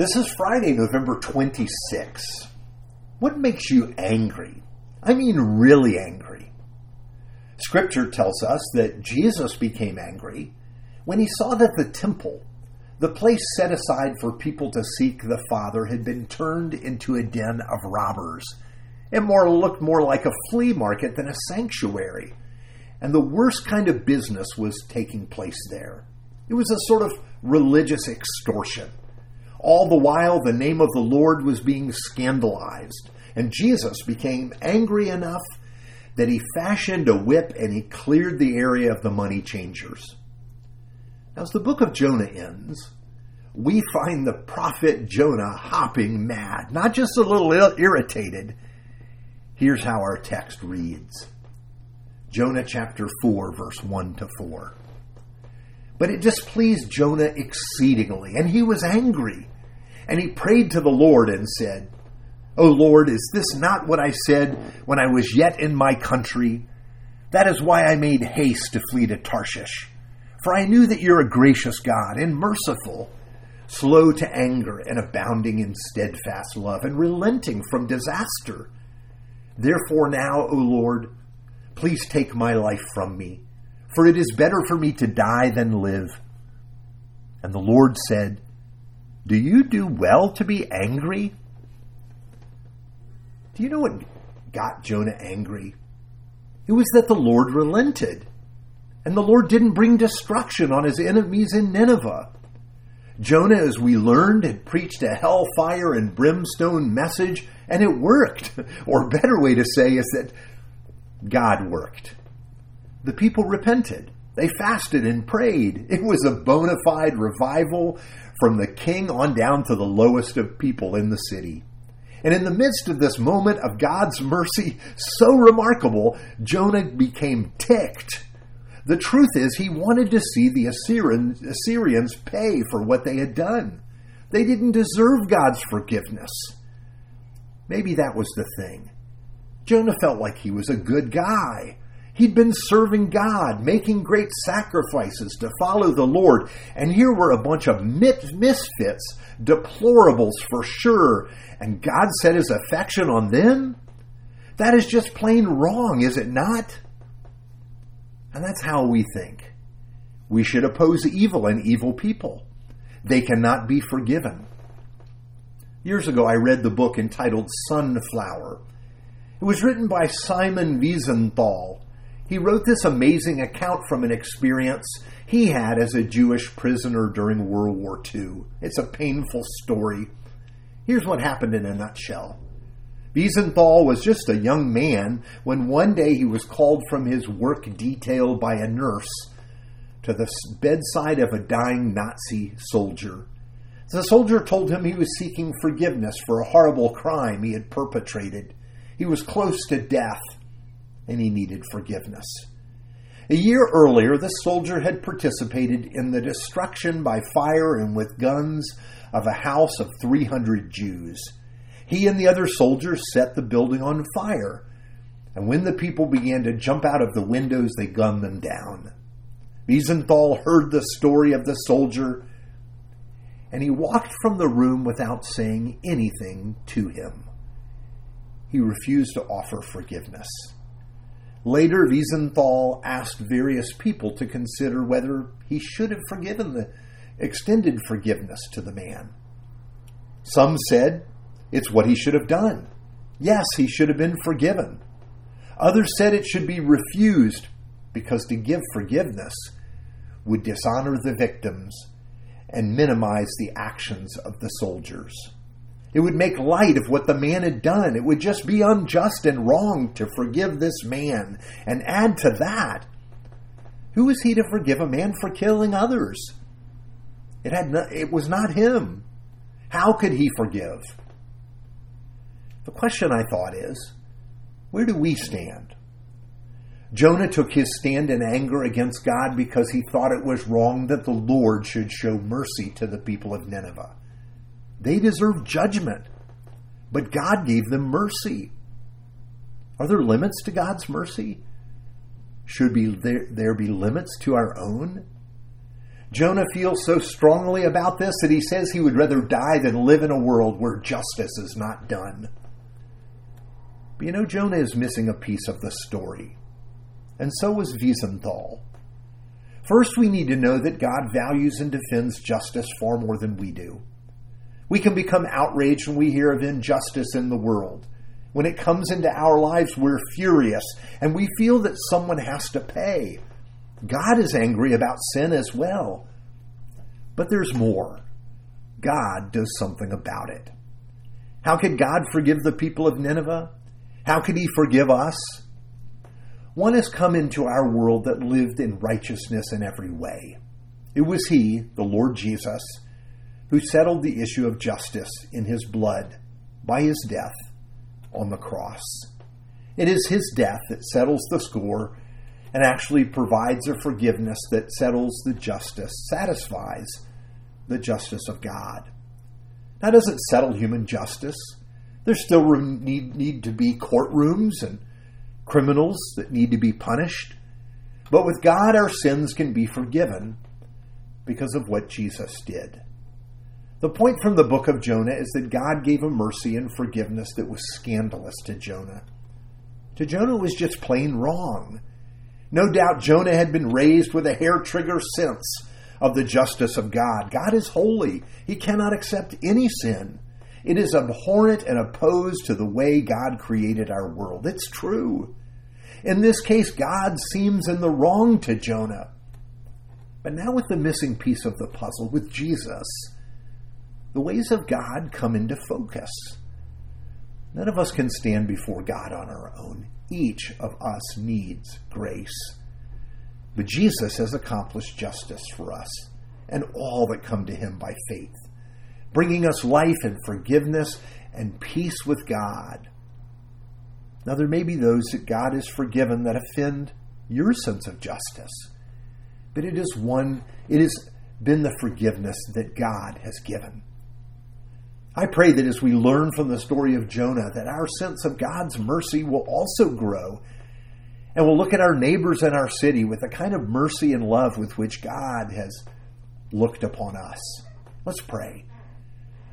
This is Friday, November 26. What makes you angry? I mean, really angry. Scripture tells us that Jesus became angry when he saw that the temple, the place set aside for people to seek the Father, had been turned into a den of robbers. It more looked more like a flea market than a sanctuary. And the worst kind of business was taking place there. It was a sort of religious extortion. All the while, the name of the Lord was being scandalized, and Jesus became angry enough that he fashioned a whip and he cleared the area of the money changers. As the book of Jonah ends, we find the prophet Jonah hopping mad, not just a little irritated. Here's how our text reads Jonah chapter 4, verse 1 to 4. But it displeased Jonah exceedingly, and he was angry. And he prayed to the Lord and said, O Lord, is this not what I said when I was yet in my country? That is why I made haste to flee to Tarshish. For I knew that you're a gracious God and merciful, slow to anger and abounding in steadfast love, and relenting from disaster. Therefore, now, O Lord, please take my life from me for it is better for me to die than live. And the Lord said, Do you do well to be angry? Do you know what got Jonah angry? It was that the Lord relented, and the Lord didn't bring destruction on his enemies in Nineveh. Jonah, as we learned, had preached a hellfire and brimstone message, and it worked. Or better way to say is that God worked the people repented. They fasted and prayed. It was a bona fide revival from the king on down to the lowest of people in the city. And in the midst of this moment of God's mercy, so remarkable, Jonah became ticked. The truth is, he wanted to see the Assyrians, pay for what they had done. They didn't deserve God's forgiveness. Maybe that was the thing. Jonah felt like he was a good guy. He'd been serving God, making great sacrifices to follow the Lord. And here were a bunch of misfits, deplorables for sure. And God set his affection on them? That is just plain wrong, is it not? And that's how we think. We should oppose evil and evil people. They cannot be forgiven. Years ago, I read the book entitled Sunflower. It was written by Simon Wiesenthal, he wrote this amazing account from an experience he had as a Jewish prisoner during World War II. It's a painful story. Here's what happened in a nutshell. Wiesenthal was just a young man when one day he was called from his work detail by a nurse to the bedside of a dying Nazi soldier. The soldier told him he was seeking forgiveness for a horrible crime he had perpetrated. He was close to death and he needed forgiveness. A year earlier, the soldier had participated in the destruction by fire and with guns of a house of 300 Jews. He and the other soldiers set the building on fire, and when the people began to jump out of the windows, they gunned them down. Wiesenthal heard the story of the soldier, and he walked from the room without saying anything to him. He refused to offer forgiveness. Later, Wiesenthal asked various people to consider whether he should have forgiven the extended forgiveness to the man. Some said it's what he should have done. Yes, he should have been forgiven. Others said it should be refused because to give forgiveness would dishonor the victims and minimize the actions of the soldiers. It would make light of what the man had done. It would just be unjust and wrong to forgive this man. And add to that, who is he to forgive a man for killing others? It, had no, it was not him. How could he forgive? The question I thought is where do we stand? Jonah took his stand in anger against God because he thought it was wrong that the Lord should show mercy to the people of Nineveh. They deserve judgment, but God gave them mercy. Are there limits to God's mercy? Should be there, there be limits to our own? Jonah feels so strongly about this that he says he would rather die than live in a world where justice is not done. But you know, Jonah is missing a piece of the story. And so was Wiesenthal. First, we need to know that God values and defends justice far more than we do. We can become outraged when we hear of injustice in the world. When it comes into our lives, we're furious and we feel that someone has to pay. God is angry about sin as well. But there's more. God does something about it. How could God forgive the people of Nineveh? How could He forgive us? One has come into our world that lived in righteousness in every way. It was He, the Lord Jesus, who settled the issue of justice in His blood by His death on the cross. It is His death that settles the score and actually provides a forgiveness that settles the justice, satisfies the justice of God. That doesn't settle human justice. There still need, need to be courtrooms and criminals that need to be punished. But with God, our sins can be forgiven because of what Jesus did. The point from the book of Jonah is that God gave a mercy and forgiveness that was scandalous to Jonah. To Jonah, was just plain wrong. No doubt Jonah had been raised with a hair trigger sense of the justice of God. God is holy, He cannot accept any sin. It is abhorrent and opposed to the way God created our world. It's true. In this case, God seems in the wrong to Jonah. But now, with the missing piece of the puzzle, with Jesus, the ways of God come into focus. None of us can stand before God on our own. Each of us needs grace. But Jesus has accomplished justice for us and all that come to him by faith, bringing us life and forgiveness and peace with God. Now, there may be those that God has forgiven that offend your sense of justice, but it is one, it has been the forgiveness that God has given. I pray that as we learn from the story of Jonah, that our sense of God's mercy will also grow. And we'll look at our neighbors and our city with the kind of mercy and love with which God has looked upon us. Let's pray.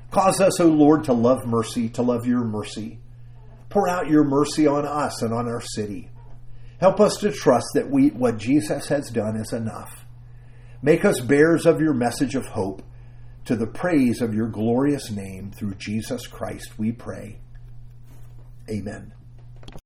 Cause us, O Lord, to love mercy, to love your mercy. Pour out your mercy on us and on our city. Help us to trust that we, what Jesus has done is enough. Make us bearers of your message of hope to the praise of your glorious name through Jesus Christ, we pray. Amen.